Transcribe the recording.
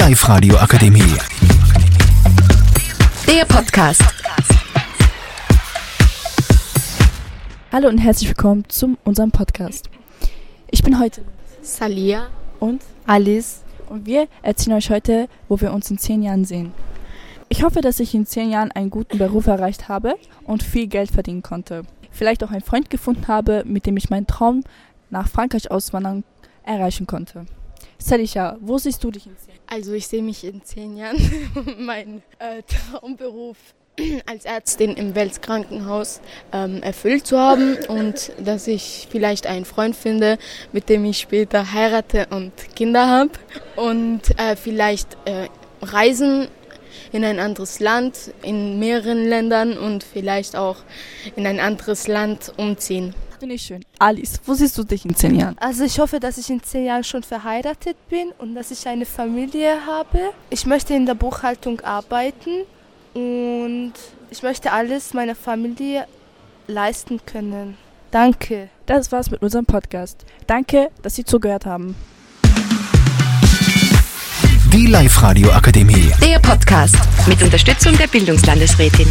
Live-Radio Akademie. Der Podcast. Hallo und herzlich willkommen zu unserem Podcast. Ich bin heute Salia und Alice und wir erzählen euch heute, wo wir uns in zehn Jahren sehen. Ich hoffe, dass ich in zehn Jahren einen guten Beruf erreicht habe und viel Geld verdienen konnte. Vielleicht auch einen Freund gefunden habe, mit dem ich meinen Traum nach Frankreich auswandern erreichen konnte. Salisha, wo siehst du dich in zehn Jahren? Also ich sehe mich in zehn Jahren, mein äh, Traumberuf als Ärztin im Weltkrankenhaus ähm, erfüllt zu haben und dass ich vielleicht einen Freund finde, mit dem ich später heirate und Kinder habe und äh, vielleicht äh, reisen in ein anderes Land, in mehreren Ländern und vielleicht auch in ein anderes Land umziehen. Finde ich schön. Alice, wo siehst du dich in zehn Jahren? Also ich hoffe, dass ich in zehn Jahren schon verheiratet bin und dass ich eine Familie habe. Ich möchte in der Buchhaltung arbeiten und ich möchte alles meiner Familie leisten können. Danke. Das war's mit unserem Podcast. Danke, dass Sie zugehört haben. Die Live-Radio Akademie. Der Podcast mit Unterstützung der Bildungslandesrätin.